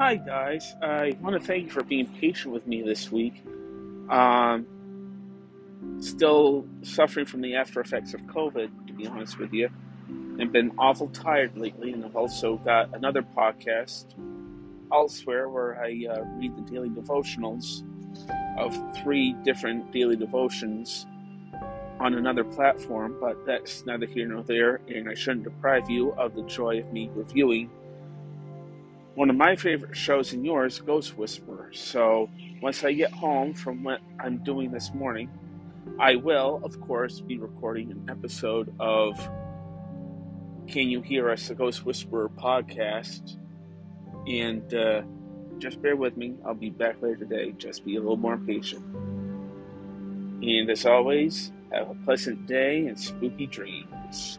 Hi, guys. I want to thank you for being patient with me this week. Um, still suffering from the after effects of COVID, to be honest with you, and been awful tired lately. And I've also got another podcast elsewhere where I uh, read the daily devotionals of three different daily devotions on another platform, but that's neither here nor there, and I shouldn't deprive you of the joy of me reviewing one of my favorite shows and yours, Ghost Whisperer. So once I get home from what I'm doing this morning, I will, of course, be recording an episode of Can You Hear Us, a Ghost Whisperer podcast. And uh, just bear with me. I'll be back later today. Just be a little more patient. And as always, have a pleasant day and spooky dreams.